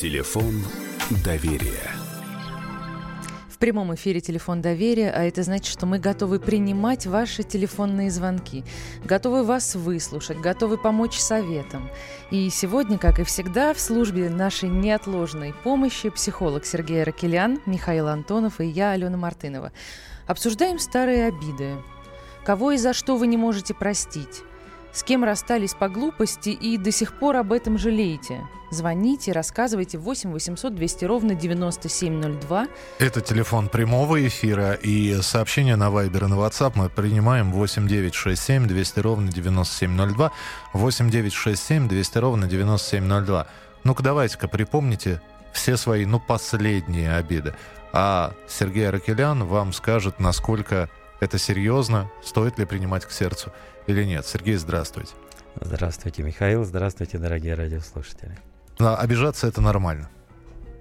Телефон доверия. В прямом эфире телефон доверия, а это значит, что мы готовы принимать ваши телефонные звонки, готовы вас выслушать, готовы помочь советам. И сегодня, как и всегда, в службе нашей неотложной помощи психолог Сергей Ракелян, Михаил Антонов и я, Алена Мартынова. Обсуждаем старые обиды. Кого и за что вы не можете простить? С кем расстались по глупости и до сих пор об этом жалеете? Звоните, рассказывайте 8 800 200 ровно 9702. Это телефон прямого эфира и сообщения на Viber и на WhatsApp мы принимаем 8 9 6 7 200 ровно 9702. 8 9 6 7 200 ровно 9702. Ну-ка давайте-ка припомните все свои, ну, последние обиды. А Сергей Аракелян вам скажет, насколько это серьезно, стоит ли принимать к сердцу или нет. Сергей, здравствуйте. Здравствуйте, Михаил. Здравствуйте, дорогие радиослушатели. А обижаться это нормально.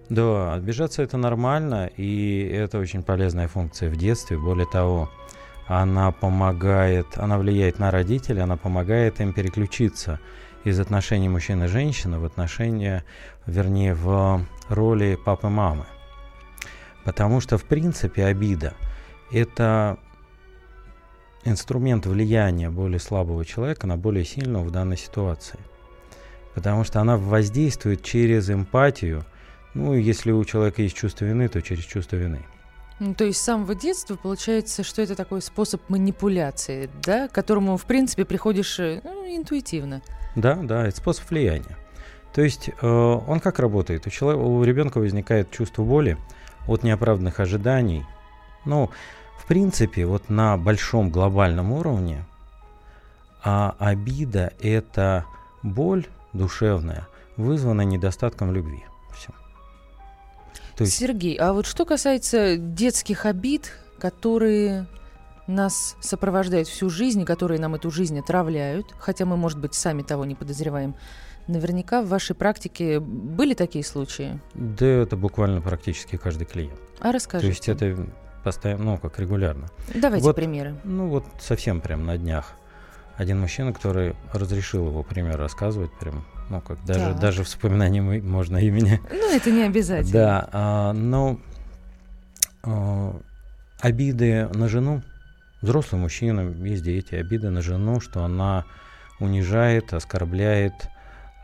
Да, обижаться это нормально, и это очень полезная функция в детстве. Более того, она помогает, она влияет на родителей, она помогает им переключиться из отношений мужчины и женщины в отношения, вернее, в роли папы-мамы. Потому что, в принципе, обида – это инструмент влияния более слабого человека на более сильного в данной ситуации. Потому что она воздействует через эмпатию. Ну, если у человека есть чувство вины, то через чувство вины. Ну, то есть с самого детства получается, что это такой способ манипуляции, да, к которому, в принципе, приходишь э, ну, интуитивно. Да, да, это способ влияния. То есть э, он как работает? У, человека, у ребенка возникает чувство боли от неоправданных ожиданий. Ну, в принципе, вот на большом глобальном уровне а обида – это боль душевная, вызванная недостатком любви. Все. То есть... Сергей, а вот что касается детских обид, которые нас сопровождают всю жизнь, которые нам эту жизнь отравляют, хотя мы, может быть, сами того не подозреваем, наверняка в вашей практике были такие случаи? Да, это буквально практически каждый клиент. А расскажите. То есть это постоянно, ну, как регулярно. Давайте вот, примеры. Ну, вот совсем прям на днях. Один мужчина, который разрешил его пример рассказывать, прям, ну, как даже, так. даже вспоминанием можно имени. Ну, это не обязательно. Да, а, но а, обиды на жену, взрослый мужчина, есть дети, обиды на жену, что она унижает, оскорбляет,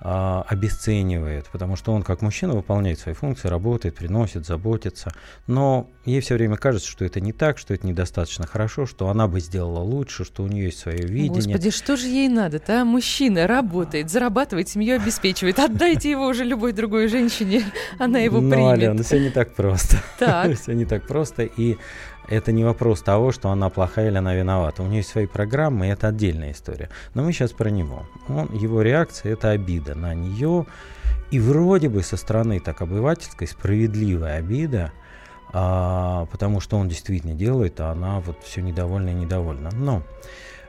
а, обесценивает, потому что он как мужчина выполняет свои функции, работает, приносит, заботится. Но ей все время кажется, что это не так, что это недостаточно хорошо, что она бы сделала лучше, что у нее есть свое видение. Господи, что же ей надо-то? А? Мужчина работает, зарабатывает, семью обеспечивает. Отдайте его уже любой другой женщине, она его ну, примет. Алена, все не так просто. Так. все не так просто. И это не вопрос того, что она плохая или она виновата. У нее есть свои программы, и это отдельная история. Но мы сейчас про него. Он, его реакция – это обида на нее. И вроде бы со стороны так обывательской справедливая обида, а, потому что он действительно делает, а она вот все недовольна и недовольна. Но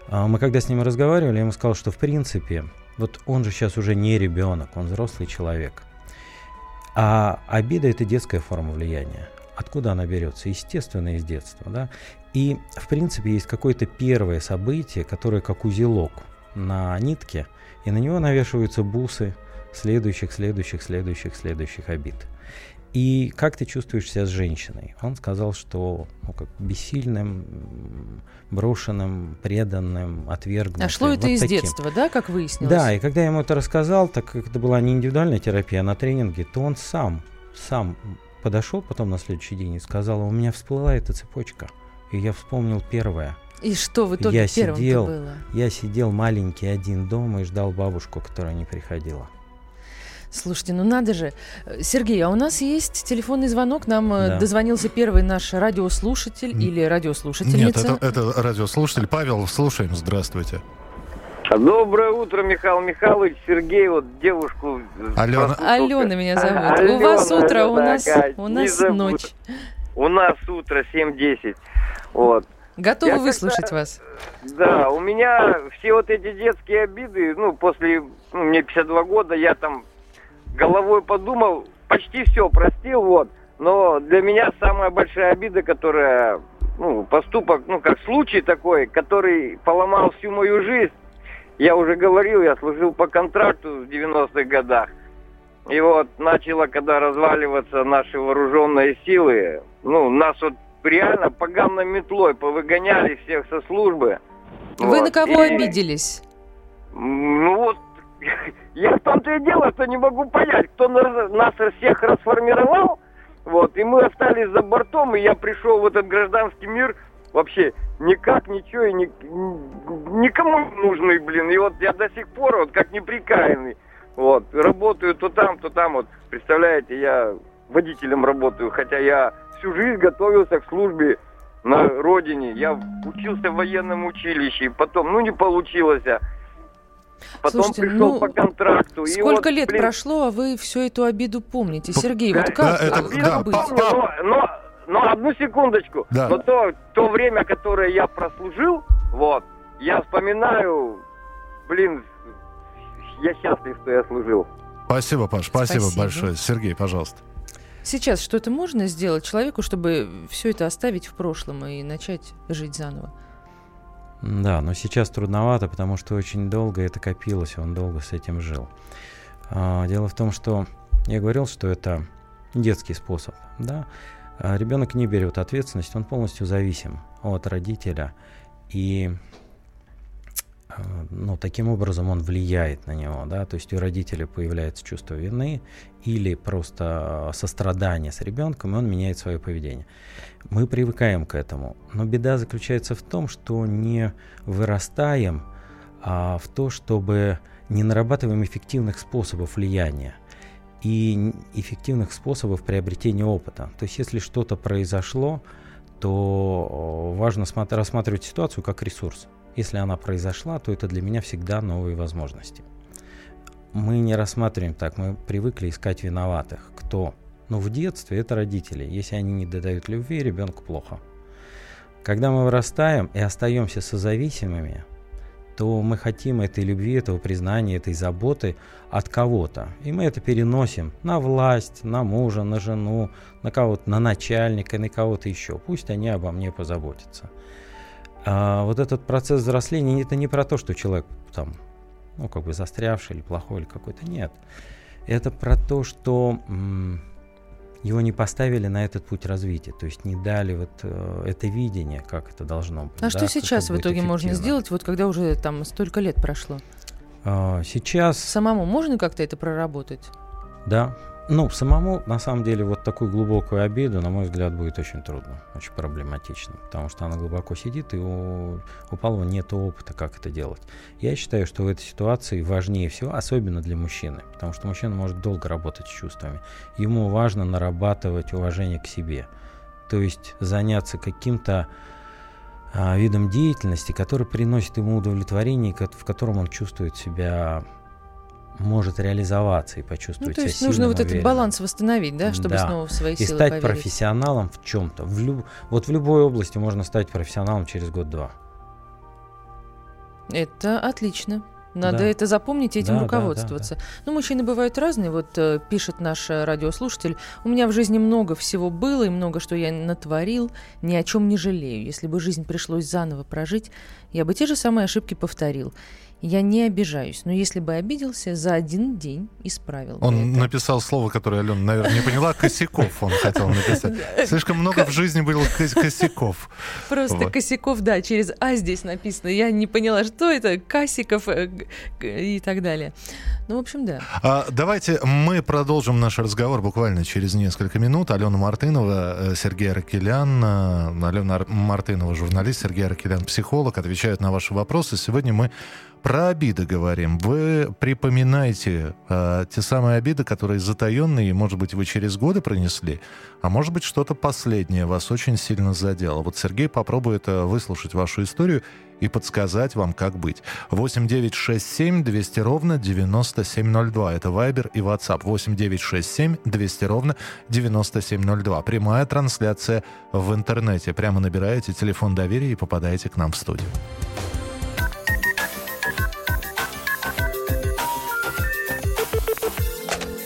а, мы когда с ним разговаривали, я ему сказал, что в принципе, вот он же сейчас уже не ребенок, он взрослый человек. А обида – это детская форма влияния. Откуда она берется? Естественно, из детства. Да? И, в принципе, есть какое-то первое событие, которое как узелок на нитке, и на него навешиваются бусы следующих, следующих, следующих, следующих обид. И как ты чувствуешь себя с женщиной? Он сказал, что ну, как бессильным, брошенным, преданным, отвергнутым. А шло это вот из таким. детства, да, как выяснилось? Да, и когда я ему это рассказал, так как это была не индивидуальная терапия, а на тренинге, то он сам, сам подошел потом на следующий день и сказал, у меня всплыла эта цепочка. И я вспомнил первое. И что в итоге я сидел, было? Я сидел маленький один дома и ждал бабушку, которая не приходила. Слушайте, ну надо же. Сергей, а у нас есть телефонный звонок. Нам э, да. дозвонился первый наш радиослушатель или радиослушательница. Нет, это, это радиослушатель. Павел, слушаем. Здравствуйте. Доброе утро, Михаил Михайлович, Сергей, вот девушку. Алена. Алена меня зовут. Алена, у вас утро, у нас, у нас ночь. У нас утро 7-10. Вот. Готовы Я выслушать когда... вас. Да, у меня все вот эти детские обиды, ну, после, ну, мне 52 года, я там головой подумал, почти все простил, вот. Но для меня самая большая обида, которая, ну, поступок, ну, как случай такой, который поломал всю мою жизнь, я уже говорил, я служил по контракту в 90-х годах. И вот начало, когда разваливаться наши вооруженные силы, ну, нас вот реально поганой метлой повыгоняли всех со службы. Вы Вот. на кого И, обиделись? Ну вот, я в том-то и дело, что не могу понять, кто нас, нас всех расформировал, вот, и мы остались за бортом, и я пришел в этот гражданский мир вообще никак, ничего, и ни- никому не нужный, блин. И вот я до сих пор вот как неприкаянный, вот, работаю то там, то там, вот, представляете, я водителем работаю, хотя я всю жизнь готовился к службе на родине. Я учился в военном училище, и потом, ну, не получилось. а Потом Слушайте, пришел ну, по контракту. и Сколько вот, лет блин, прошло, а вы всю эту обиду помните? Сергей, вот как, да, это- как да, быть? помню, но, но, но одну секундочку. Да. Но то, то время, которое я прослужил, вот, я вспоминаю, блин, я счастлив, что я служил. Спасибо, Паш, спасибо, Спасибо. большое. Сергей, пожалуйста. Сейчас что-то можно сделать человеку, чтобы все это оставить в прошлом и начать жить заново? Да, но сейчас трудновато, потому что очень долго это копилось, он долго с этим жил. А, Дело в том, что я говорил, что это детский способ, да. А Ребенок не берет ответственность, он полностью зависим от родителя, и а, ну, таким образом он влияет на него, да, то есть у родителя появляется чувство вины или просто сострадание с ребенком, и он меняет свое поведение. Мы привыкаем к этому, но беда заключается в том, что не вырастаем а, в то, чтобы не нарабатываем эффективных способов влияния и эффективных способов приобретения опыта. То есть, если что-то произошло, то э, важно рассматривать ситуацию как ресурс. Если она произошла, то это для меня всегда новые возможности. Мы не рассматриваем так, мы привыкли искать виноватых. Кто? Ну, в детстве это родители. Если они не додают любви, ребенку плохо. Когда мы вырастаем и остаемся созависимыми, то мы хотим этой любви, этого признания, этой заботы от кого-то. И мы это переносим на власть, на мужа, на жену, на кого-то, на начальника, на кого-то еще. Пусть они обо мне позаботятся. А вот этот процесс взросления, это не про то, что человек там, ну, как бы застрявший или плохой, или какой-то. Нет. Это про то, что его не поставили на этот путь развития, то есть не дали вот э, это видение, как это должно быть. А да, что сейчас в итоге можно эффективно. сделать, вот когда уже там столько лет прошло? А, сейчас Самому можно как-то это проработать? Да. Ну, самому, на самом деле, вот такую глубокую обиду, на мой взгляд, будет очень трудно, очень проблематично, потому что она глубоко сидит, и у, у Павлова нет опыта, как это делать. Я считаю, что в этой ситуации важнее всего, особенно для мужчины, потому что мужчина может долго работать с чувствами. Ему важно нарабатывать уважение к себе, то есть заняться каким-то а, видом деятельности, который приносит ему удовлетворение, в котором он чувствует себя может реализоваться и Ну, почувствовать то есть себя нужно вот этот уверенным. баланс восстановить, да, чтобы Да. снова в свои и силы стать поверить. профессионалом в чем-то. В люб- Вот в любой области можно стать профессионалом через год-два. Это отлично. Надо Да. это запомнить и этим Да, да, руководствоваться. Ну, мужчины бывают разные. Вот э, пишет наш э, радиослушатель. У меня в жизни много всего было и много что я натворил. Ни о чем не жалею. Если бы жизнь пришлось заново прожить, я бы те же самые ошибки повторил. Я не обижаюсь, но если бы обиделся, за один день исправил. Он это. написал слово, которое Алена, наверное, не поняла. Косяков он хотел написать. Слишком много в жизни было кос- косяков. Просто Вот. Косяков, да, через А здесь написано. Я не поняла, что это, Касиков э, и так далее. Ну, в общем, да. А, Давайте мы продолжим наш разговор буквально через несколько минут. Алена Мартынова, э, Сергей Аракелян, э, Алена Ар- Мартынова, журналист, Сергей Аракелян, психолог, отвечают на ваши вопросы. Сегодня мы про обиды говорим. Вы припоминаете э, те самые обиды, которые затаенные, может быть, вы через годы пронесли, а может быть, что-то последнее вас очень сильно задело. Вот Сергей попробует э, выслушать вашу историю и подсказать вам, как быть. 8967 200 ровно 9702. Это Вайбер и WhatsApp. 8967 200 ровно 9702. Прямая трансляция в интернете. Прямо набираете телефон доверия и попадаете к нам в студию.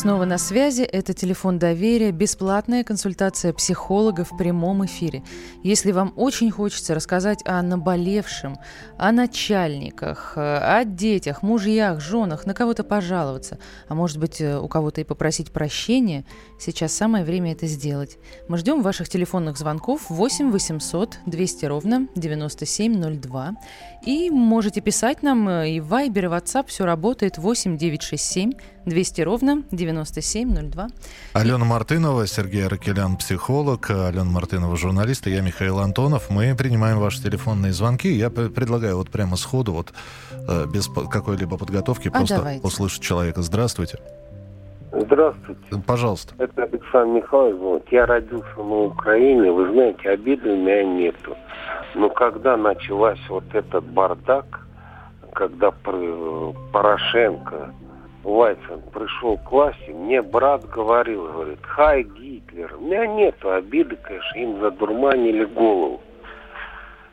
Снова на связи. Это телефон доверия. Бесплатная консультация психолога в прямом эфире. Если вам очень хочется рассказать о наболевшем, о начальниках, э, о детях, мужьях, женах, на кого-то пожаловаться, а может быть э, у кого-то и попросить прощения, сейчас самое время это сделать. Мы ждем ваших телефонных звонков 8 800 200 ровно 9702. И можете писать нам э, и в Viber, и в WhatsApp. Все работает 8 967 200 ровно 9702. Алена Мартынова, Сергей Аракелян, психолог, Алена Мартынова, журналист, и я Михаил Антонов. Мы принимаем ваши телефонные звонки. Я предлагаю вот прямо сходу, вот э, без какой-либо подготовки, а просто давайте. услышать человека. Здравствуйте. Здравствуйте. Пожалуйста. Это Александр Михайлович. Вот, я родился на Украине. Вы знаете, обиды у меня нету. Но когда началась вот этот бардак, когда Порошенко Вайцен пришел к власти, мне брат говорил, говорит, хай Гитлер. У меня нету обиды, конечно, им задурманили голову.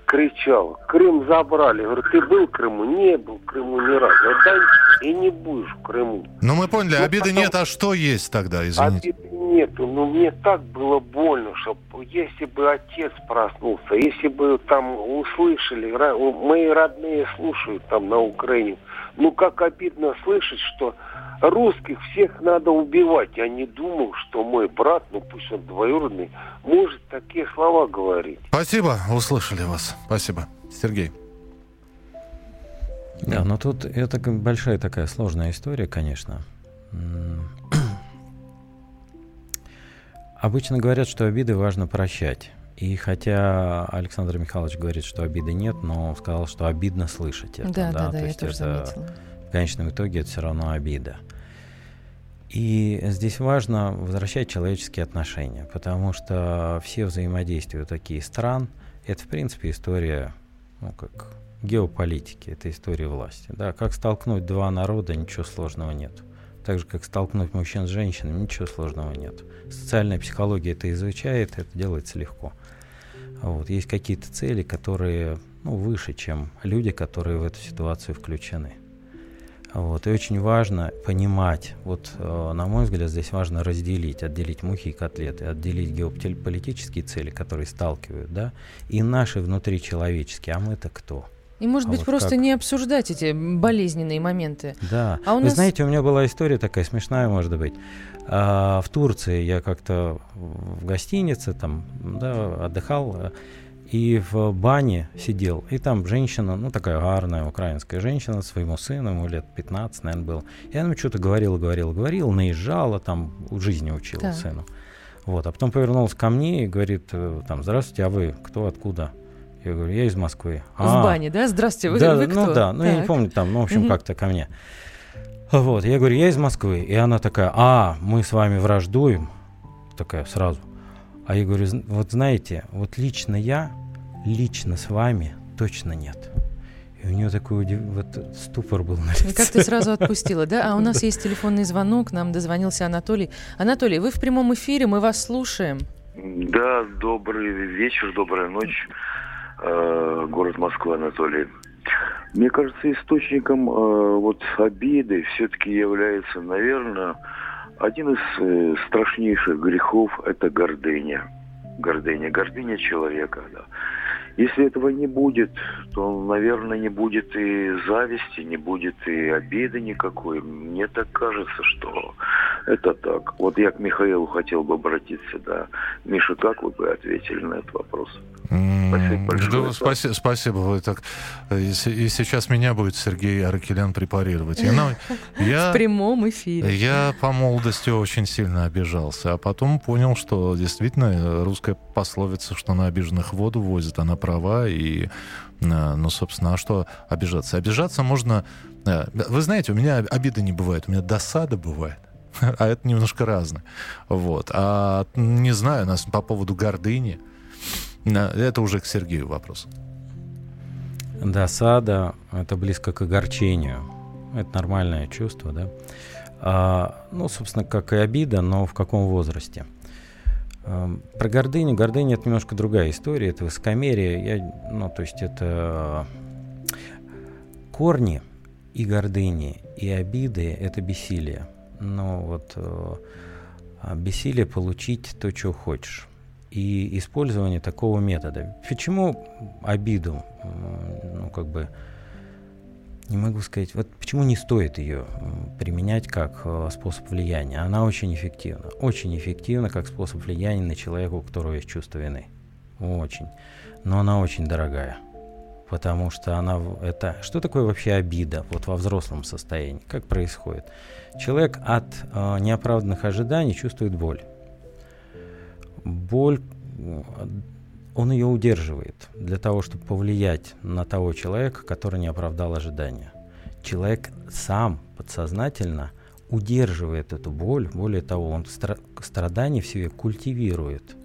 Кричал, Крым забрали. Говорю, ты был в Крыму? Не был в Крыму ни разу. Отдай и не будешь в Крыму. Ну мы поняли, ну, обиды потом... нет, а что есть тогда, извините? Обиды нету, но мне так было больно, что если бы отец проснулся, если бы там услышали, мои родные слушают там на Украине, ну как обидно слышать, что русских всех надо убивать. Я не думал, что мой брат, ну пусть он двоюродный, может такие слова говорить. Спасибо, услышали вас. Спасибо. Сергей. Да, но тут это большая такая сложная история, конечно. Обычно говорят, что обиды важно прощать. И хотя Александр Михайлович говорит, что обиды нет, но он сказал, что обидно слышать это. Да, да, да, То я есть тоже это, заметила. В конечном итоге это все равно обида. И здесь важно возвращать человеческие отношения, потому что все взаимодействия таких стран – это, в принципе, история, ну, как геополитики, это история власти. Да, как столкнуть два народа, ничего сложного нет. Так же, как столкнуть мужчин с женщинами, ничего сложного нет. Социальная психология это изучает, это делается легко. Вот. Есть какие-то цели, которые ну, выше, чем люди, которые в эту ситуацию включены. Вот. И очень важно понимать, вот э, на мой взгляд, здесь важно разделить, отделить мухи и котлеты, отделить геополитические цели, которые сталкивают, да, и наши внутричеловеческие, а мы-то кто? И, может а быть, вот просто как... не обсуждать эти болезненные моменты. Да. А у Вы нас... знаете, у меня была история такая смешная, может быть. А, в Турции я как-то в гостинице там да, отдыхал и в бане сидел. И там женщина, ну такая гарная украинская женщина, своему сыну, ему лет 15, наверное, был. И она что-то говорила, говорила, говорила, наезжала, там у жизни учила да. сыну. Вот, а потом повернулась ко мне и говорит, э, там, здравствуйте, а вы кто, откуда? Я говорю, я из Москвы. В а, бане, да? Здравствуйте, вы, да, вы ну кто? Ну да, ну так. я не помню там, ну в общем угу. как-то ко мне. Вот, я говорю, я из Москвы. И она такая, а, мы с вами враждуем. Такая сразу. А я говорю, вот знаете, вот лично я, лично с вами точно нет. И у нее такой вот ступор был на лице. Как ты сразу отпустила, да? А у нас есть телефонный звонок, нам дозвонился Анатолий. Анатолий, вы в прямом эфире, мы вас слушаем. Да, добрый вечер, добрая ночь. Э, город Москва, Анатолий. Мне кажется, источником э, вот обиды все-таки является, наверное, один из э, страшнейших грехов – это гордыня. Гордыня, гордыня человека, да. Если этого не будет, то, наверное, не будет и зависти, не будет и обиды никакой. Мне так кажется, что Это так. Вот я к Михаилу хотел бы обратиться, да. Миша, как вы бы ответили на этот вопрос? Спасибо большое. Да, спасибо, спасибо. Вы так... И, и сейчас меня будет Сергей Аракелян препарировать. Я, ну, я, В прямом эфире. Я по молодости очень сильно обижался, а потом понял, что действительно русская пословица, что на обиженных воду возит, она права, и, э, ну, собственно, а что обижаться? Обижаться можно... Э, вы знаете, у меня обиды не бывает, у меня досада бывает. А это немножко разное. Вот. А не знаю, нас по поводу гордыни. Это уже к Сергею вопрос. Досада — это близко к огорчению. Это нормальное чувство, да? А, ну, собственно, как и обида, но в каком возрасте? А, про гордыню. Гордыня — это немножко другая история, это высокомерие. Я, ну, то есть это корни и гордыни, и обиды — это бессилие. Но вот э, бессилие получить то, что хочешь и использование такого метода. Почему обиду, ну, как бы, не могу сказать, вот почему не стоит ее применять как э, способ влияния? Она очень эффективна. Очень эффективна как способ влияния на человека, у которого есть чувство вины. Очень. Но она очень дорогая. Потому что она это... Что такое вообще обида вот во взрослом состоянии? Как происходит? Человек от э, неоправданных ожиданий чувствует боль боль, он ее удерживает для того, чтобы повлиять на того человека, который не оправдал ожидания. Человек сам подсознательно удерживает эту боль, более того, он страдания в себе культивирует.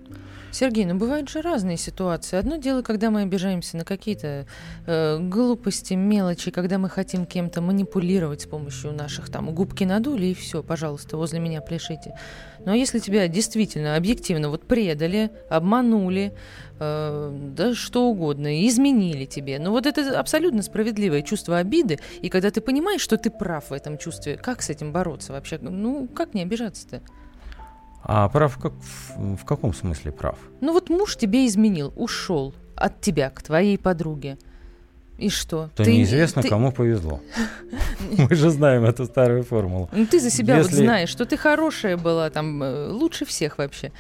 Сергей, ну бывают же разные ситуации. Одно дело, когда мы обижаемся на какие-то э, глупости, мелочи, когда мы хотим кем-то манипулировать с помощью наших там губки надули и все, пожалуйста, возле меня пляшите. Но если тебя действительно объективно вот предали, обманули, э, да что угодно, изменили тебе, ну вот это абсолютно справедливое чувство обиды, и когда ты понимаешь, что ты прав в этом чувстве, как с этим бороться вообще? Ну, как не обижаться-то? А прав как, в, в каком смысле прав? Ну вот муж тебе изменил, ушел от тебя к твоей подруге. И что? То ты, неизвестно, ты... кому повезло. Мы же знаем эту старую формулу. Ну ты за себя Если... вот знаешь, что ты хорошая была, там, э, лучше всех вообще.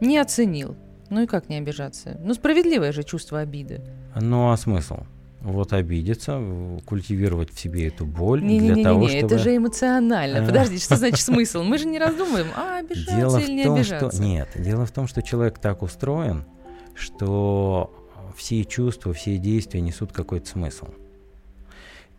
Не оценил. Ну и как не обижаться? Ну справедливое же чувство обиды. Ну а смысл? Вот обидеться, культивировать в себе эту боль не, для не, не, того, не, чтобы... это же эмоционально. Подожди, что значит смысл? Мы же не раздумываем, а обижаться дело или не том, обижаться. Что... Нет, дело в том, что человек так устроен, что все чувства, все действия несут какой-то смысл.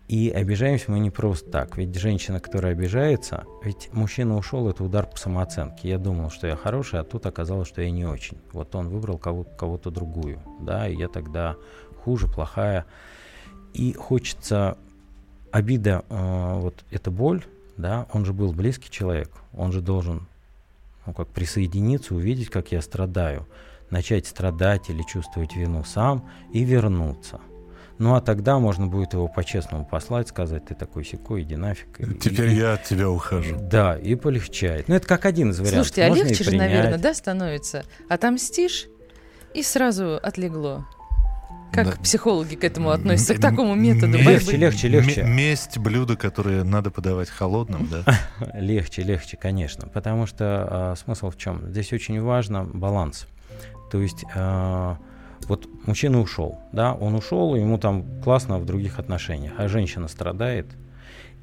И обижаемся мы не просто так. Ведь женщина, которая обижается, ведь мужчина ушел, это удар по самооценке. Я думал, что я хороший, а тут оказалось, что я не очень. Вот он выбрал кого-то, кого-то другую, да, и я тогда хуже, плохая. И хочется обида, э, вот эта боль, да, он же был близкий человек, он же должен, ну, как присоединиться, увидеть, как я страдаю, начать страдать или чувствовать вину сам и вернуться. Ну а тогда можно будет его по-честному послать, сказать, ты такой секой, иди нафиг. И, Теперь и, я от тебя ухожу. Да, и полегчает. Ну это как один из вариантов. Слушайте, а легче же, наверное, да, становится? Отомстишь, и сразу отлегло. Как да. психологи к этому относятся, к такому методу борьбы? Легче, легче, легче. Месть блюдо, которое надо подавать холодным, да? легче, легче, конечно. Потому что а, смысл в чем? Здесь очень важно баланс. То есть а, вот мужчина ушел, да, он ушел, ему там классно в других отношениях, а женщина страдает,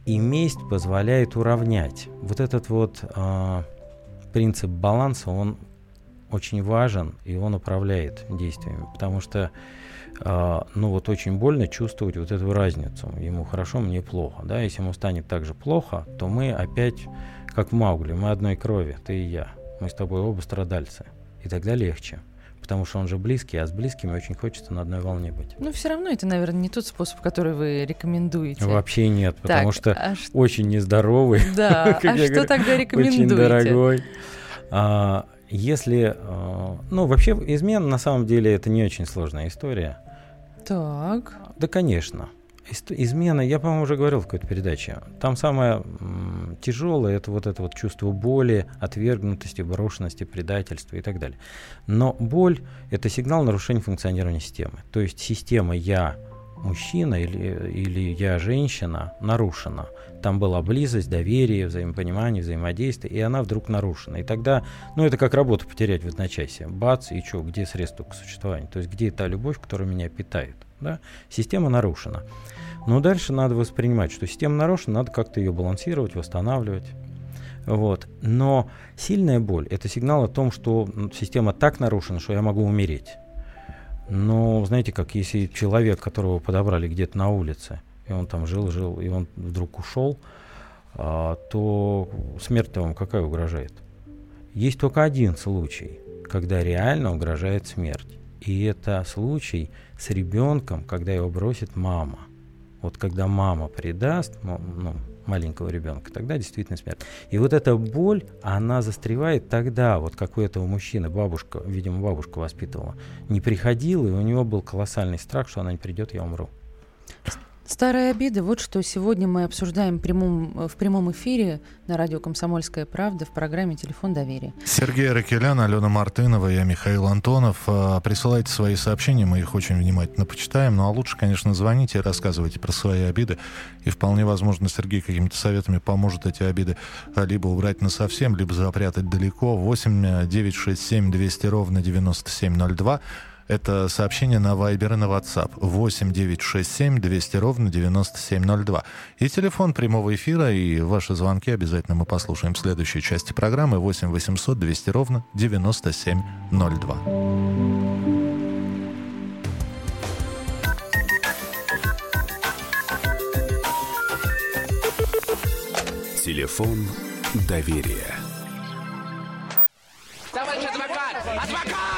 и месть позволяет уравнять. Вот этот вот а, принцип баланса, он очень важен, и он управляет действиями, потому что а, ну вот очень больно чувствовать вот эту разницу. Ему хорошо, мне плохо. Да? Если ему станет так же плохо, то мы опять, как Маугли, мы одной крови, ты и я. Мы с тобой оба страдальцы. И тогда легче. Потому что он же близкий, а с близкими очень хочется на одной волне быть. Ну, все равно это, наверное, не тот способ, который вы рекомендуете. Вообще нет, потому так, что а очень нездоровый. Да, а что тогда рекомендуете? Очень дорогой. А, если, а, ну, вообще измен на самом деле это не очень сложная история. Так. Да, конечно. Измена, я, по-моему, уже говорил в какой-то передаче. Там самое тяжелое это вот это вот чувство боли, отвергнутости, брошенности, предательства и так далее. Но боль это сигнал нарушения функционирования системы. То есть система я мужчина или, или я женщина нарушена. Там была близость, доверие, взаимопонимание, взаимодействие, и она вдруг нарушена. И тогда, ну это как работу потерять в одночасье. Бац, и что, где средства к существованию? То есть где та любовь, которая меня питает? Да? Система нарушена. Но дальше надо воспринимать, что система нарушена, надо как-то ее балансировать, восстанавливать. Вот. Но сильная боль – это сигнал о том, что система так нарушена, что я могу умереть. Но знаете, как если человек, которого подобрали где-то на улице, и он там жил, жил, и он вдруг ушел, а, то смерть-то вам какая угрожает? Есть только один случай, когда реально угрожает смерть. И это случай с ребенком, когда его бросит мама. Вот когда мама предаст, ну, маленького ребенка, тогда действительно смерть. И вот эта боль, она застревает тогда, вот как у этого мужчины, бабушка, видимо, бабушка воспитывала, не приходила, и у него был колоссальный страх, что она не придет, я умру. Старые обиды. Вот что сегодня мы обсуждаем в прямом, в прямом эфире на радио «Комсомольская правда» в программе «Телефон доверия». Сергей Ракелян, Алена Мартынова, я Михаил Антонов. А, присылайте свои сообщения, мы их очень внимательно почитаем. Ну а лучше, конечно, звоните и рассказывайте про свои обиды. И вполне возможно, Сергей какими-то советами поможет эти обиды а, либо убрать на совсем, либо запрятать далеко. 8 967 200 ровно 9702. Это сообщение на Viber и на WhatsApp 8 967 200 ровно 9702. И телефон прямого эфира, и ваши звонки обязательно мы послушаем в следующей части программы 8 800 200 ровно 9702. Телефон доверия.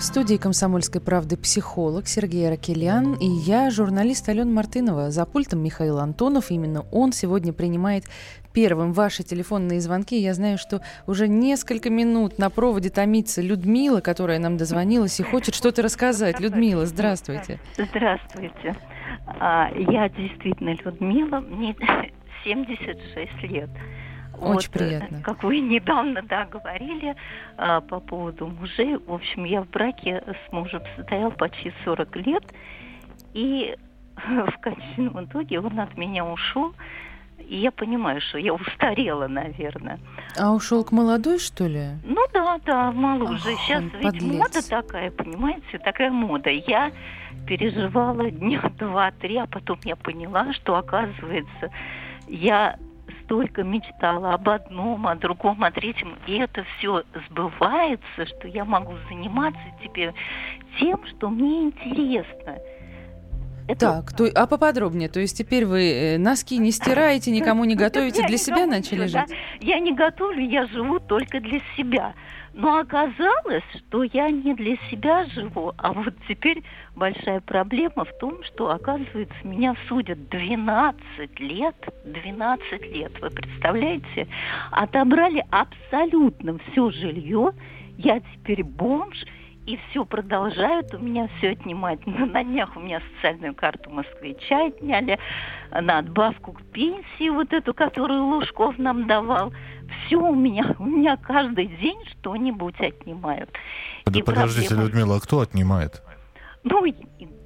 В студии «Комсомольской правды» психолог Сергей Ракелян и я, журналист Алена Мартынова. За пультом Михаил Антонов. Именно он сегодня принимает первым ваши телефонные звонки. Я знаю, что уже несколько минут на проводе томится Людмила, которая нам дозвонилась и хочет что-то рассказать. Людмила, здравствуйте. Здравствуйте. А, я действительно Людмила, мне 76 лет. Очень вот, приятно. Как вы недавно, да, говорили а, по поводу мужей. В общем, я в браке с мужем состоял почти 40 лет. И в конечном итоге он от меня ушел. И я понимаю, что я устарела, наверное. А ушел к молодой, что ли? Ну да, да, моложе. Ах, Сейчас ведь подлец. мода такая, понимаете, такая мода. Я переживала дня два-три, а потом я поняла, что оказывается я столько мечтала об одном, о другом, о третьем, и это все сбывается, что я могу заниматься теперь тем, что мне интересно. Это... Так, то, а поподробнее, то есть теперь вы э, носки не стираете, никому не готовите, для себя начали жить? Я не готовлю, я живу только для себя. Но оказалось, что я не для себя живу, а вот теперь большая проблема в том, что, оказывается, меня судят 12 лет, 12 лет, вы представляете? Отобрали абсолютно все жилье, я теперь бомж, и все продолжают у меня все отнимать. На, днях у меня социальную карту москвича отняли, на отбавку к пенсии, вот эту, которую Лужков нам давал. Все у меня, у меня каждый день что-нибудь отнимают. Да И подождите, проблема- Людмила, а кто отнимает? Ну, и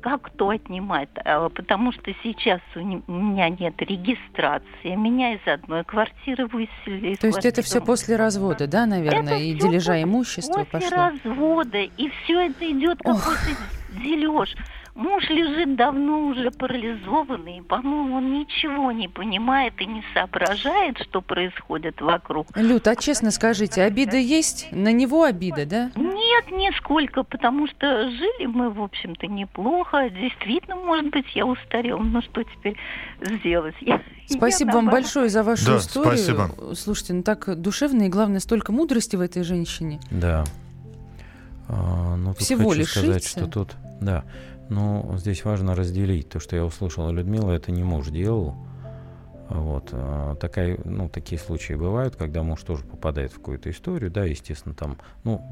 как кто отнимает? А, Потому что сейчас у меня нет регистрации. Меня из одной квартиры выселили. То есть это все после развода, да, наверное, это и дележа после- имущества после пошло? развода, и все это идет какой-то дележ. Муж лежит давно уже парализованный, по-моему, он ничего не понимает и не соображает, что происходит вокруг. Люд, а честно скажите, обида есть? На него обида, да? Нет, нисколько, потому что жили мы, в общем-то, неплохо. Действительно, может быть, я устарела, но что теперь сделать? Я- Спасибо я, вам большое за вашу Да, историю. спасибо. Слушайте, ну так душевно и, главное, столько мудрости в этой женщине. Да. А, ну, тут Всего хочу сказать, что тут, да, Ну, здесь важно разделить. То, что я услышал Людмила, это не муж делал. Вот. А такая, ну, такие случаи бывают, когда муж тоже попадает в какую-то историю, да, естественно, там, ну,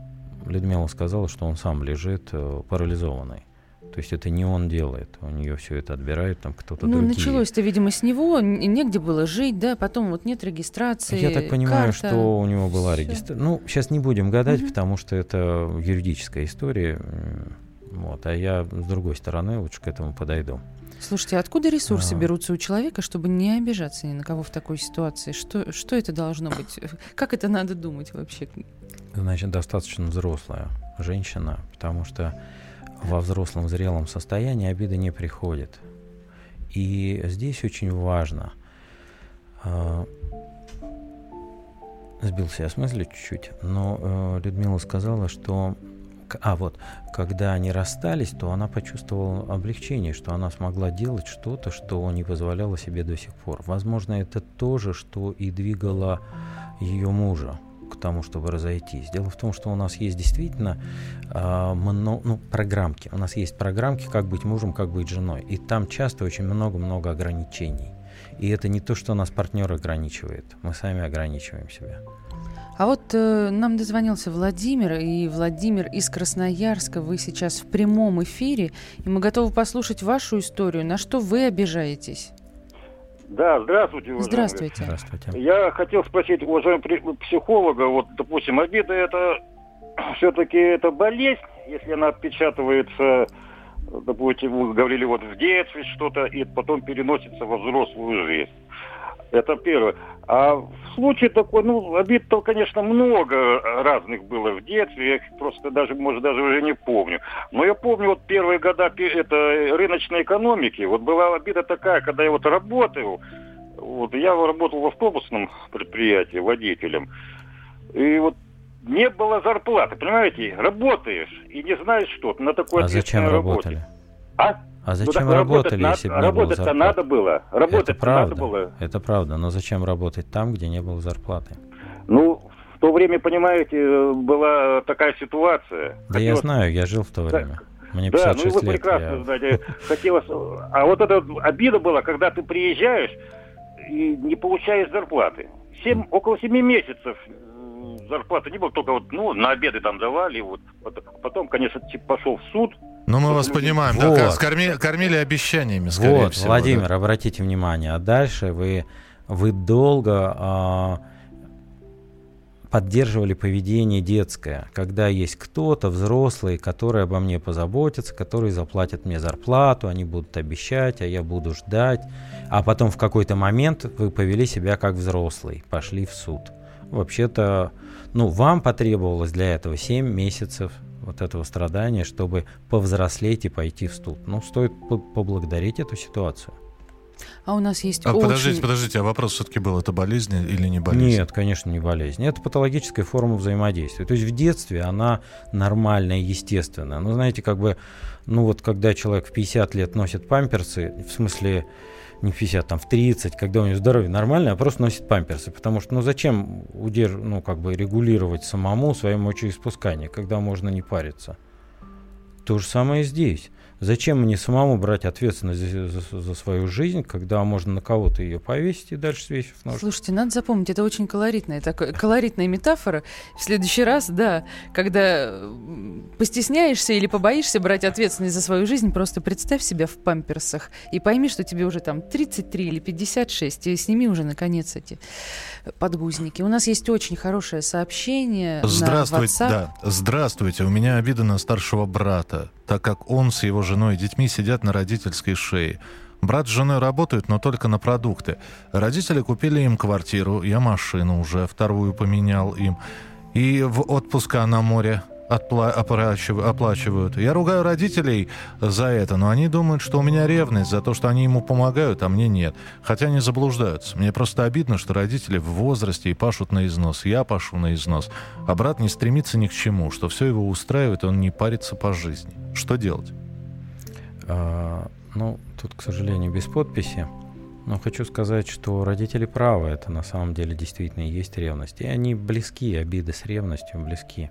Людмила сказала, что он сам лежит э, парализованный. То есть это не он делает, у нее все это отбирает там кто-то ну, другие. началось-то, видимо, с него, негде было жить, да, потом вот нет регистрации. Я так понимаю, карта. что у него была регистрация. Ну, сейчас не будем гадать, угу. потому что это юридическая история. Вот, а я с другой стороны лучше к этому подойду. Слушайте, откуда ресурсы а... берутся у человека, чтобы не обижаться ни на кого в такой ситуации? Что, что это должно быть? Как это надо думать вообще? Значит, достаточно взрослая женщина, потому что во взрослом зрелом состоянии обида не приходит. И здесь очень важно. Э, сбился я с мысли чуть-чуть, но э, Людмила сказала, что а вот, когда они расстались, то она почувствовала облегчение, что она смогла делать что-то, что не позволяла себе до сих пор. Возможно, это то же, что и двигало ее мужа к тому, чтобы разойтись. Дело в том, что у нас есть действительно э, мно, ну, программки. У нас есть программки, как быть мужем, как быть женой. И там часто очень много-много ограничений. И это не то, что нас партнер ограничивает. Мы сами ограничиваем себя. А вот э, нам дозвонился Владимир, и Владимир из Красноярска. Вы сейчас в прямом эфире, и мы готовы послушать вашу историю. На что вы обижаетесь? Да, здравствуйте. Уважаемый. Здравствуйте. Здравствуйте. Я хотел спросить уважаемого психолога, вот, допустим, обида это все-таки это болезнь, если она отпечатывается, допустим, вы говорили вот в детстве что-то, и потом переносится во взрослую жизнь. Это первое. А в случае такой, ну, обид-то, конечно, много разных было в детстве, я их просто даже, может, даже уже не помню. Но я помню вот первые года это рыночной экономики, вот была обида такая, когда я вот работал, вот я работал в автобусном предприятии водителем, и вот не было зарплаты, понимаете, работаешь и не знаешь что, на такой А зачем работали? А? А зачем ну, работали, работать если бы не Работать-то было надо было. Работать это правда, надо было. Это правда, но зачем работать там, где не было зарплаты? Ну, в то время, понимаете, была такая ситуация. Да Хотелось... я знаю, я жил в то время. Мне 56 да, ну вы лет, прекрасно я... знаете. Хотелось... А вот эта обида была, когда ты приезжаешь и не получаешь зарплаты. Семь, около семи месяцев зарплаты не было, только вот, ну, на обеды там давали, вот. Потом, конечно, типа, пошел в суд, ну, мы вас понимаем, вот. да, кормили, кормили обещаниями, скорее вот, всего. Владимир, да. обратите внимание, а дальше вы, вы долго а, поддерживали поведение детское, когда есть кто-то, взрослый, который обо мне позаботится, который заплатит мне зарплату, они будут обещать, а я буду ждать, а потом в какой-то момент вы повели себя как взрослый, пошли в суд. Вообще-то, ну, вам потребовалось для этого 7 месяцев вот этого страдания, чтобы повзрослеть и пойти в студ. Ну, стоит поблагодарить эту ситуацию. А у нас есть а, очень... Подождите, подождите, а вопрос все-таки был, это болезнь или не болезнь? Нет, конечно, не болезнь. Это патологическая форма взаимодействия. То есть в детстве она нормальная, естественная. Ну, знаете, как бы, ну вот когда человек в 50 лет носит памперсы, в смысле не в 50, там в 30, когда у него здоровье нормальное, а просто носит памперсы. Потому что, ну зачем удерж... ну, как бы регулировать самому свое мочеиспускание, когда можно не париться? То же самое здесь. Зачем мне самому брать ответственность за, за, за свою жизнь, когда можно на кого-то ее повесить и дальше свесив нож? Слушайте, надо запомнить, это очень колоритная, такая, колоритная метафора. В следующий раз, да, когда постесняешься или побоишься брать ответственность за свою жизнь, просто представь себя в памперсах и пойми, что тебе уже там 33 или 56, и сними уже, наконец, эти подгузники. У нас есть очень хорошее сообщение Здравствуйте, да. Здравствуйте, у меня обида на старшего брата так как он с его женой и детьми сидят на родительской шее. Брат с женой работают, но только на продукты. Родители купили им квартиру, я машину уже, вторую поменял им. И в отпуска на море отпла- оплачивают. Я ругаю родителей за это, но они думают, что у меня ревность за то, что они ему помогают, а мне нет. Хотя они заблуждаются. Мне просто обидно, что родители в возрасте и пашут на износ. Я пашу на износ. А брат не стремится ни к чему, что все его устраивает, он не парится по жизни. Что делать? А, ну, тут, к сожалению, без подписи. Но хочу сказать, что родители правы, это на самом деле действительно есть ревность. И они близки, обиды с ревностью близки.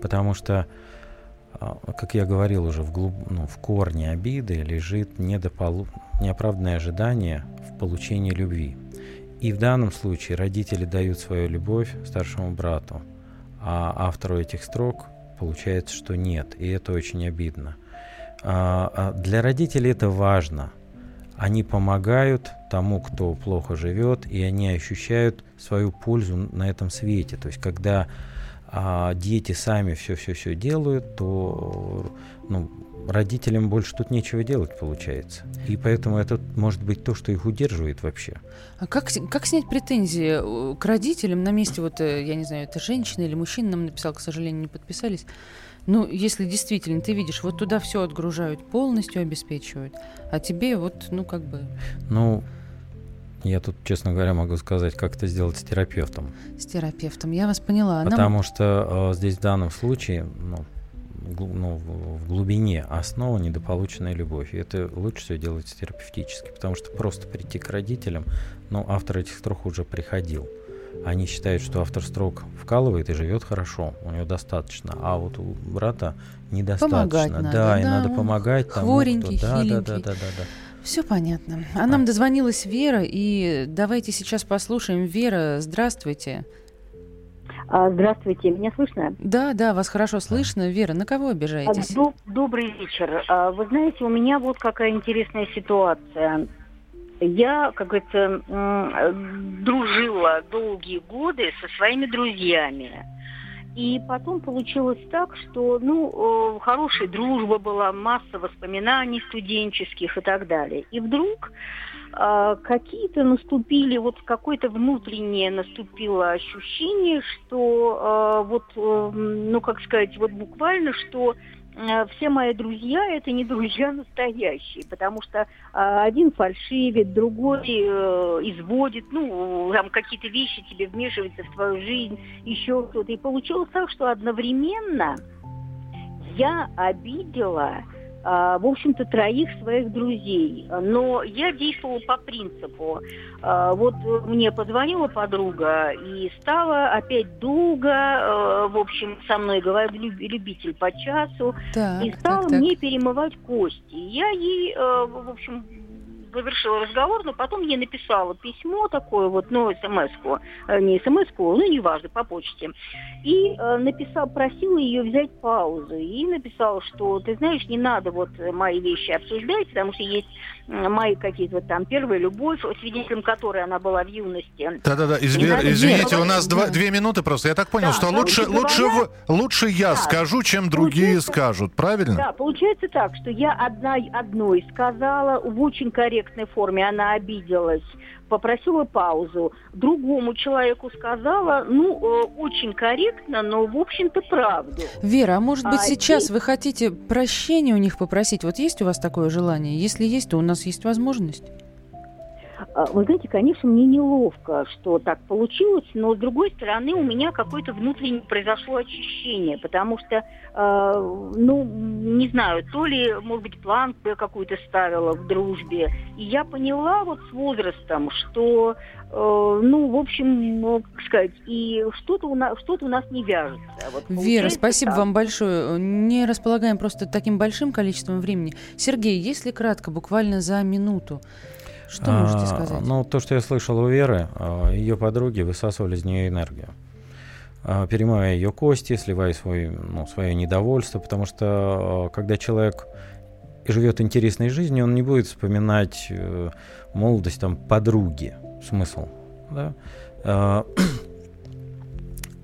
Потому что а, как я говорил уже, в, глуб, ну, в корне обиды лежит недополу, неоправданное ожидание в получении любви. И в данном случае родители дают свою любовь старшему брату, а автору этих строк получается, что нет, и это очень обидно. А, а для родителей это важно. Они помогают тому, кто плохо живет, и они ощущают свою пользу на этом свете. То есть, когда а, дети сами все-все-все делают, то ну, родителям больше тут нечего делать, получается. И поэтому это может быть то, что их удерживает вообще. А как, как снять претензии э, к родителям на месте, вот, э, я не знаю, это женщина или мужчина нам написал, к сожалению, не подписались. Ну, если действительно ты видишь, вот туда все отгружают, полностью обеспечивают, а тебе вот, ну, как бы... Ну, я тут, честно говоря, могу сказать, как это сделать с терапевтом. С терапевтом, я вас поняла. Потому Нам... что э, здесь в данном случае, ну, ну, в глубине основа недополученная любовь. И это лучше всего делать терапевтически, потому что просто прийти к родителям, ну, автор этих строк уже приходил. Они считают, что автор строк вкалывает и живет хорошо, у него достаточно, а вот у брата недостаточно. Помогать надо, да, да, и надо помогать хворенький, тому, кто... да, да, да, да, да, да. Все понятно. А, а нам дозвонилась Вера, и давайте сейчас послушаем. Вера, здравствуйте. А, здравствуйте, меня слышно? Да, да, вас хорошо слышно. Вера, на кого обижаетесь? Доб- добрый вечер. А, вы знаете, у меня вот какая интересная ситуация. Я, как говорится, дружила долгие годы со своими друзьями. И потом получилось так, что, ну, хорошая дружба была, масса воспоминаний студенческих и так далее. И вдруг э, какие-то наступили, вот какое-то внутреннее наступило ощущение, что э, вот, э, ну, как сказать, вот буквально, что Э, все мои друзья это не друзья настоящие, потому что э, один фальшивит, другой э, изводит, ну, там какие-то вещи тебе вмешиваются в твою жизнь, еще кто-то. И получилось так, что одновременно я обидела в общем-то, троих своих друзей. Но я действовала по принципу. А, вот мне позвонила подруга и стала опять долго, а, в общем, со мной говорить, любитель по часу, так, и стала так, так. мне перемывать кости. Я ей, в общем, завершила разговор, но потом ей написала письмо такое вот, ну, смс-ку, э, не смс-ку, ну, неважно, по почте. И э, написал, просила ее взять паузу. И написала, что, ты знаешь, не надо вот мои вещи обсуждать, потому что есть мои какие-то вот там первая любовь, свидетелем которой она была в юности. Да-да-да, Извер... извините, у нас два, две минуты просто. Я так понял, да, что лучше, говоря, лучше, в... лучше я да, скажу, чем другие скажут, правильно? Да, получается так, что я одна, одной сказала в очень корректной форме, она обиделась, попросила паузу. Другому человеку сказала, ну, э, очень корректно, но, в общем-то, правду. Вера, а может быть, а сейчас и... вы хотите прощения у них попросить? Вот есть у вас такое желание? Если есть, то у нас есть возможность. А, вы знаете, конечно, мне неловко, что так получилось, но с другой стороны у меня какое-то внутреннее произошло очищение, потому что, э, ну, не знаю, то ли, может быть, план какую-то ставила в дружбе, и я поняла вот с возрастом, что, э, ну, в общем, ну, как сказать, и что-то у нас, что-то у нас не вяжется. Вот, Вера, спасибо так. вам большое. Не располагаем просто таким большим количеством времени. Сергей, если кратко, буквально за минуту, что а, можете сказать? Ну, то, что я слышал у Веры, а, ее подруги высасывали из нее энергию а, перемывая ее кости, сливая свой, ну, свое недовольство, потому что когда человек живет интересной жизнью, он не будет вспоминать э, молодость там подруги, смысл, да?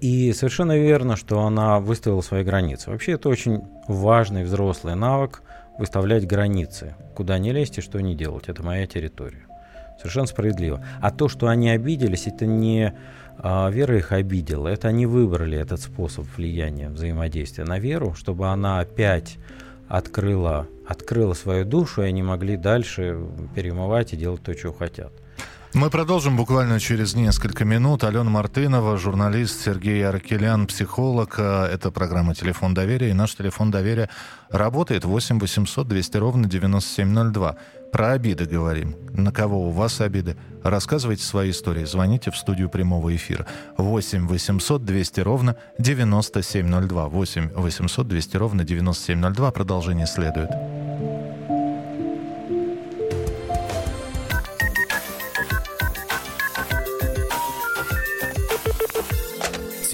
И совершенно верно, что она выставила свои границы. Вообще это очень важный взрослый навык выставлять границы, куда не лезть и что не делать. Это моя территория. Совершенно справедливо. А то, что они обиделись, это не а, Вера их обидела, это они выбрали этот способ влияния, взаимодействия на Веру, чтобы она опять открыла, открыла свою душу, и они могли дальше перемывать и делать то, что хотят. Мы продолжим буквально через несколько минут. Алена Мартынова, журналист, Сергей Аркелян, психолог. Это программа «Телефон доверия». И наш телефон доверия работает 8 800 200 ровно 9702. Про обиды говорим. На кого у вас обиды? Рассказывайте свои истории. Звоните в студию прямого эфира. 8 800 200 ровно 9702. 8 800 200 ровно 9702. Продолжение следует.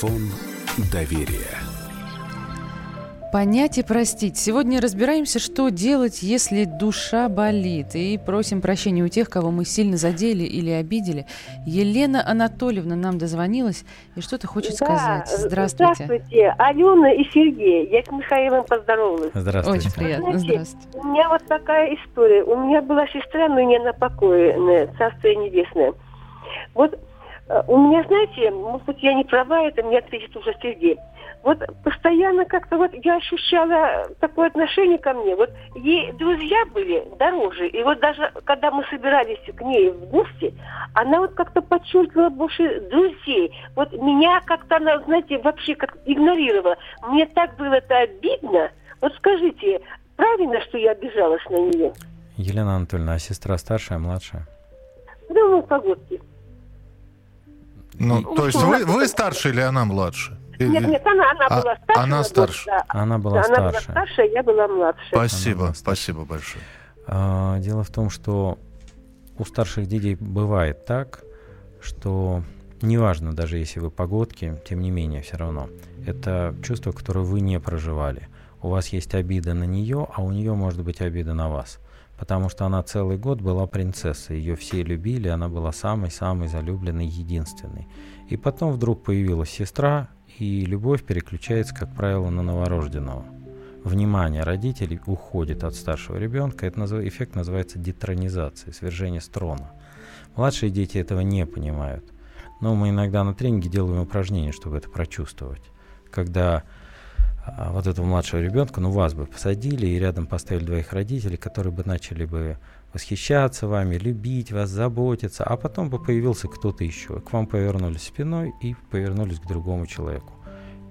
Телефон доверия. Понять и простить. Сегодня разбираемся, что делать, если душа болит. И просим прощения у тех, кого мы сильно задели или обидели. Елена Анатольевна нам дозвонилась и что-то хочет да, сказать. Здравствуйте. Здравствуйте. Алена и Сергей. Я с Михаилом поздоровалась. Здравствуйте. Очень приятно. Знаете, Здравствуйте. У меня вот такая история. У меня была сестра, но не на покое, царство небесное. Вот Э, у меня, знаете, может быть, я не права, это мне ответит уже Сергей. Вот постоянно как-то вот я ощущала такое отношение ко мне. Вот ей друзья были дороже. И вот даже когда мы собирались к ней в гости, она вот как-то подчеркивала больше друзей. Вот меня как-то она, знаете, вообще как игнорировала. Мне так было это обидно. Вот скажите, правильно, что я обижалась на нее? Елена Анатольевна, а сестра старшая, младшая? Ну, погодки. Ну, то есть вы, вы старше или она младше? Нет, нет, она, она а, была старше. Она старше. Да. Она была да, старше. Она была старше, я была младше. Спасибо, была спасибо большое. А, дело в том, что у старших детей бывает так, что неважно, даже если вы погодки, тем не менее, все равно. Это чувство, которое вы не проживали. У вас есть обида на нее, а у нее может быть обида на вас потому что она целый год была принцессой, ее все любили, она была самой-самой залюбленной, единственной. И потом вдруг появилась сестра, и любовь переключается, как правило, на новорожденного. Внимание родителей уходит от старшего ребенка, этот эффект называется детронизацией, свержение с трона. Младшие дети этого не понимают. Но мы иногда на тренинге делаем упражнения, чтобы это прочувствовать. Когда вот этого младшего ребенка, ну вас бы посадили и рядом поставили двоих родителей, которые бы начали бы восхищаться вами, любить вас, заботиться, а потом бы появился кто-то еще. К вам повернулись спиной и повернулись к другому человеку.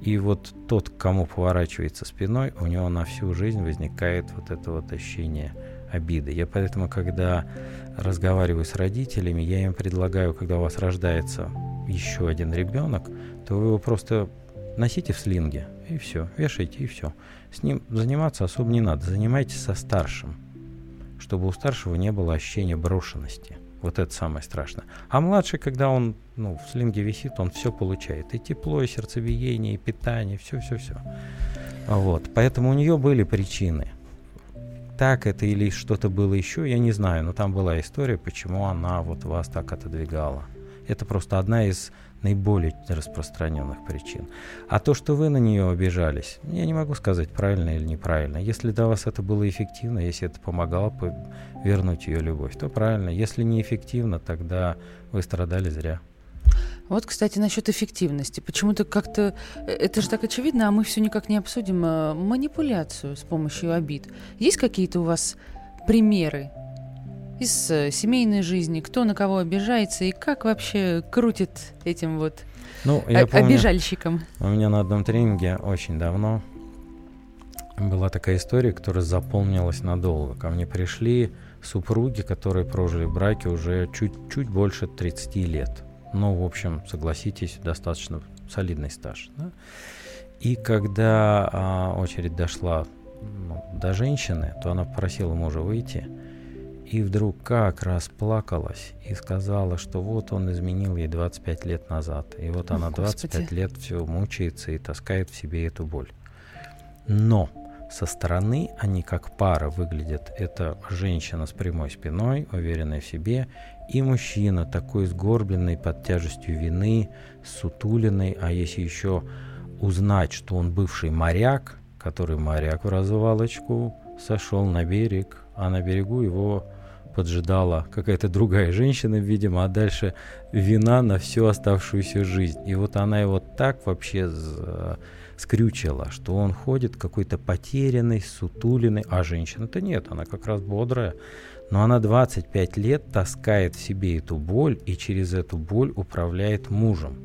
И вот тот, кому поворачивается спиной, у него на всю жизнь возникает вот это вот ощущение обиды. Я поэтому, когда разговариваю с родителями, я им предлагаю, когда у вас рождается еще один ребенок, то вы его просто носите в слинге, и все, вешайте, и все. С ним заниматься особо не надо, занимайтесь со старшим, чтобы у старшего не было ощущения брошенности. Вот это самое страшное. А младший, когда он ну, в слинге висит, он все получает. И тепло, и сердцебиение, и питание, все-все-все. Вот. Поэтому у нее были причины. Так это или что-то было еще, я не знаю. Но там была история, почему она вот вас так отодвигала. Это просто одна из наиболее распространенных причин. А то, что вы на нее обижались, я не могу сказать, правильно или неправильно. Если для вас это было эффективно, если это помогало вернуть ее любовь, то правильно. Если неэффективно, тогда вы страдали зря. Вот, кстати, насчет эффективности. Почему-то как-то, э, это же так очевидно, а мы все никак не обсудим э, манипуляцию с помощью обид. Есть какие-то у вас примеры из э, семейной жизни, кто на кого обижается и как вообще крутит этим вот ну, я помню, обижальщиком. У меня на одном тренинге очень давно была такая история, которая запомнилась надолго. Ко мне пришли супруги, которые прожили в браке уже чуть-чуть больше 30 лет. Ну, в общем, согласитесь, достаточно солидный стаж. Да? И когда а, очередь дошла ну, до женщины, то она попросила мужа выйти – и вдруг как расплакалась и сказала, что вот он изменил ей 25 лет назад. И вот она 25 Господи. лет все мучается и таскает в себе эту боль. Но со стороны они как пара выглядят. Это женщина с прямой спиной, уверенная в себе, и мужчина такой сгорбленный под тяжестью вины, сутуленный, а если еще узнать, что он бывший моряк, который моряк в развалочку, сошел на берег, а на берегу его поджидала какая-то другая женщина, видимо, а дальше вина на всю оставшуюся жизнь. И вот она его так вообще скрючила, что он ходит какой-то потерянный, сутуленный, а женщина-то нет, она как раз бодрая. Но она 25 лет таскает в себе эту боль и через эту боль управляет мужем.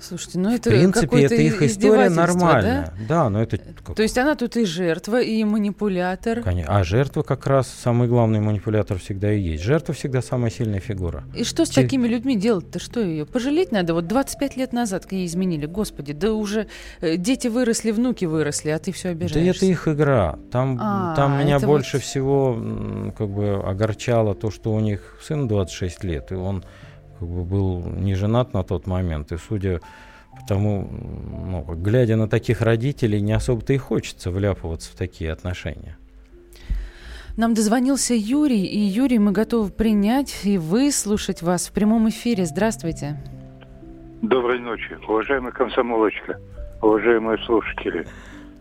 Слушайте, ну это В принципе, это их история нормальная. Да? да, но это... То есть она тут и жертва, и манипулятор. Конечно. А жертва как раз самый главный манипулятор всегда и есть. Жертва всегда самая сильная фигура. И что с Че... такими людьми делать-то? Что ее? Пожалеть надо? Вот 25 лет назад ей изменили. Господи, да уже э, дети выросли, внуки выросли, а ты все обижаешься. Да это их игра. Там, а, там меня больше вот... всего как бы огорчало то, что у них сын 26 лет, и он как бы был не женат на тот момент, и судя по тому, ну, глядя на таких родителей, не особо-то и хочется вляпываться в такие отношения. Нам дозвонился Юрий, и Юрий, мы готовы принять и выслушать вас в прямом эфире. Здравствуйте. Доброй ночи, уважаемая комсомолочка, уважаемые слушатели.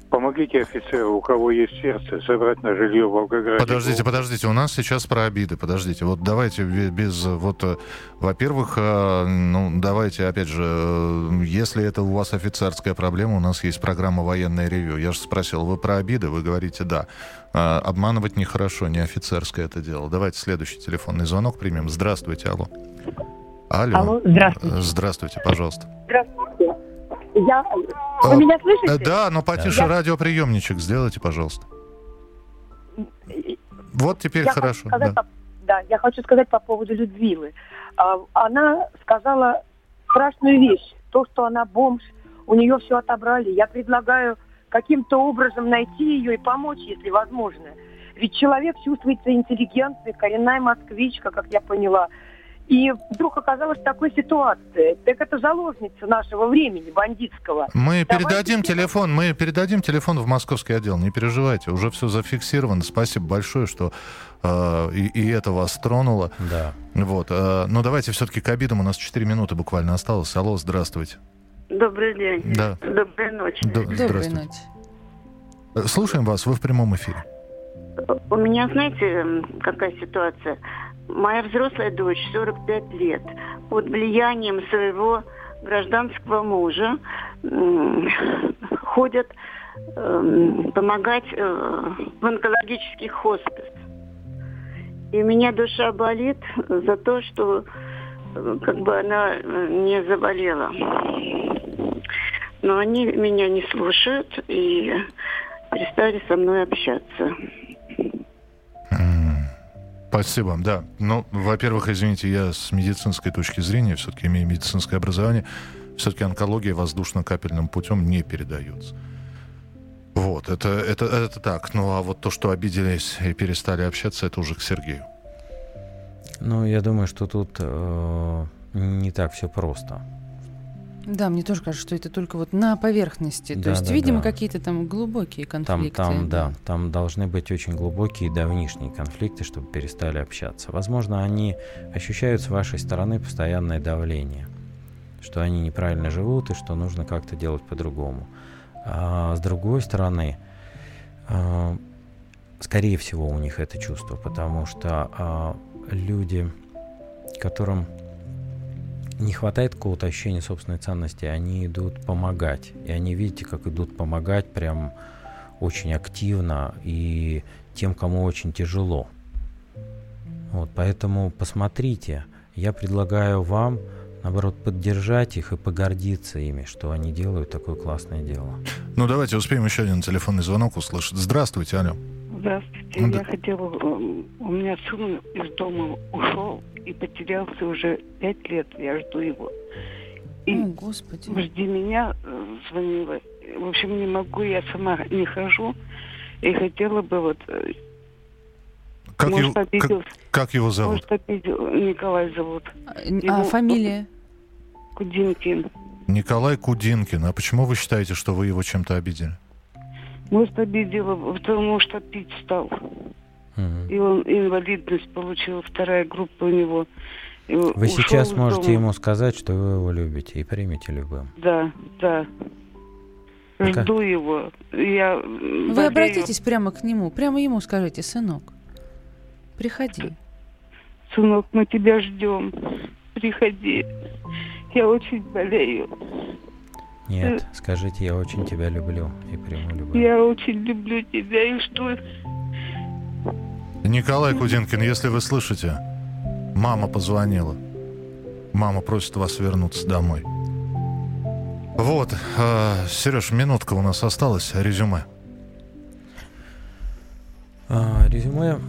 Помогите офицеру, у кого есть сердце, собрать на жилье в Волгограде. Подождите, подождите, у нас сейчас про обиды. Подождите, вот давайте без... Вот, э, во-первых, э, ну, давайте, опять же, э, если это у вас офицерская проблема, у нас есть программа «Военное ревю». Я же спросил, вы про обиды? Вы говорите «да». Обманывать нехорошо, не офицерское это дело. Давайте следующий телефонный звонок примем. Здравствуйте, алло. Алло. Алло, здравствуйте. Здравствуйте, пожалуйста. Здравствуйте. Я... Вы а, меня слышите? Да, но потише я... радиоприемничек сделайте, пожалуйста. Вот теперь я хорошо. Да. По... да, я хочу сказать по поводу Людмилы. А, она сказала страшную вещь. То, что она бомж, у нее все отобрали. Я предлагаю каким-то образом найти ее и помочь, если возможно. Ведь человек чувствуется интеллигентный, коренная москвичка, как я поняла. И вдруг оказалась такой ситуация. Так это заложница нашего времени, бандитского. Мы Давайте передадим телефон, мы передадим телефон в московский отдел, не переживайте, уже все зафиксировано. Спасибо большое, что э, и, и это вас тронуло. Да. Вот, э, но давайте все-таки к обидам, у нас 4 минуты буквально осталось. Алло, здравствуйте. Добрый день. Да. Доброй ночи. Д- Доброй ночи. Слушаем вас, вы в прямом эфире. У меня, знаете, какая ситуация? Моя взрослая дочь, 45 лет, под влиянием своего гражданского мужа ходят э, помогать э, в онкологический хоспис. И у меня душа болит за то, что э, как бы она э, не заболела. Но они меня не слушают и перестали со мной общаться. Спасибо, да. Ну, во-первых, извините, я с медицинской точки зрения, все-таки имею медицинское образование, все-таки онкология воздушно-капельным путем не передается. Вот, это, это, это так. Ну, а вот то, что обиделись и перестали общаться, это уже к Сергею. Ну, я думаю, что тут э, не так все просто. Да, мне тоже кажется, что это только вот на поверхности. Да, То есть, да, видимо, да. какие-то там глубокие конфликты. Там, там, да, там должны быть очень глубокие давнишние конфликты, чтобы перестали общаться. Возможно, они ощущают с вашей стороны постоянное давление, что они неправильно живут и что нужно как-то делать по-другому. А с другой стороны, а, скорее всего, у них это чувство, потому что а, люди, которым не хватает какого-то ощущения собственной ценности, они идут помогать. И они, видите, как идут помогать прям очень активно и тем, кому очень тяжело. Вот, поэтому посмотрите, я предлагаю вам, наоборот, поддержать их и погордиться ими, что они делают такое классное дело. Ну, давайте успеем еще один телефонный звонок услышать. Здравствуйте, алло. Здравствуйте. Ну, я да. хотела... Э, у меня сын из дома ушел и потерялся уже пять лет. Я жду его. И О, Господи. жди меня э, звонила. В общем, не могу, я сама не хожу. И хотела бы вот... Э, как, может, его, обидел, как, как его зовут? Может, обидел, Николай зовут. А, Ему, фамилия? Кудинкин. Николай Кудинкин. А почему вы считаете, что вы его чем-то обидели? Может, обидела, потому что пить стал. И он инвалидность получил, вторая группа у него. И Вы сейчас можете дома. ему сказать, что вы его любите и примете любым. Да, да. Пока. Жду его. Я Вы обратитесь прямо к нему, прямо ему скажите, сынок, приходи. Сынок, мы тебя ждем. Приходи. Я очень болею. Нет, скажите, я очень тебя люблю и приму любым. Я очень люблю тебя и жду. Николай Кудинкин, если вы слышите, мама позвонила. Мама просит вас вернуться домой. Вот, э, Сереж, минутка у нас осталась, резюме. А, резюме,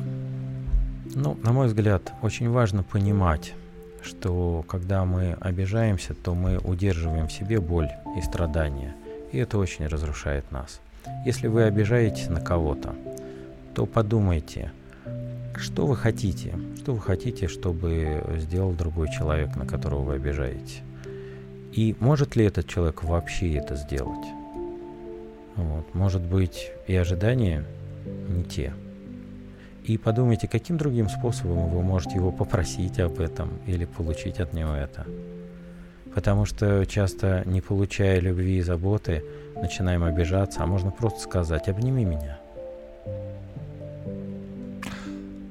ну, на мой взгляд, очень важно понимать, что когда мы обижаемся, то мы удерживаем в себе боль и страдания. И это очень разрушает нас. Если вы обижаетесь на кого-то, то подумайте, что вы хотите, что вы хотите, чтобы сделал другой человек, на которого вы обижаете. И может ли этот человек вообще это сделать? Вот. Может быть, и ожидания не те. И подумайте, каким другим способом вы можете его попросить об этом или получить от него это. Потому что часто, не получая любви и заботы, начинаем обижаться, а можно просто сказать «обними меня».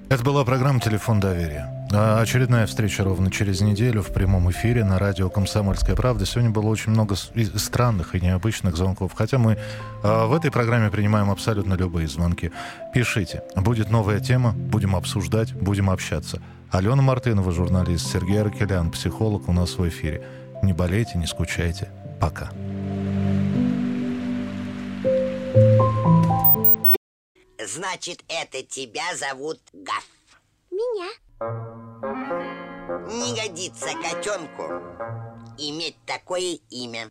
Это была программа «Телефон доверия». А Очередная встреча ровно через неделю в прямом эфире на радио «Комсомольская правда». Сегодня было очень много странных и необычных звонков. Хотя мы а, в этой программе принимаем абсолютно любые звонки. Пишите. Будет новая тема, будем обсуждать, будем общаться. Алена Мартынова, журналист, Сергей Аркелян, психолог у нас в эфире. Не болейте, не скучайте. Пока. Значит, это тебя зовут Гав. Меня. Не годится котенку иметь такое имя.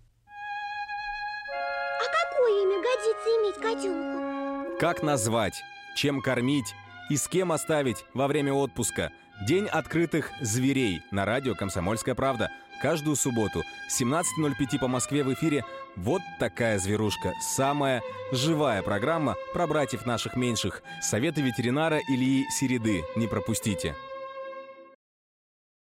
А какое имя годится иметь котенку? Как назвать, чем кормить и с кем оставить во время отпуска? День открытых зверей на радио «Комсомольская правда». Каждую субботу с 17.05 по Москве в эфире «Вот такая зверушка». Самая живая программа про братьев наших меньших. Советы ветеринара Ильи Середы. Не пропустите.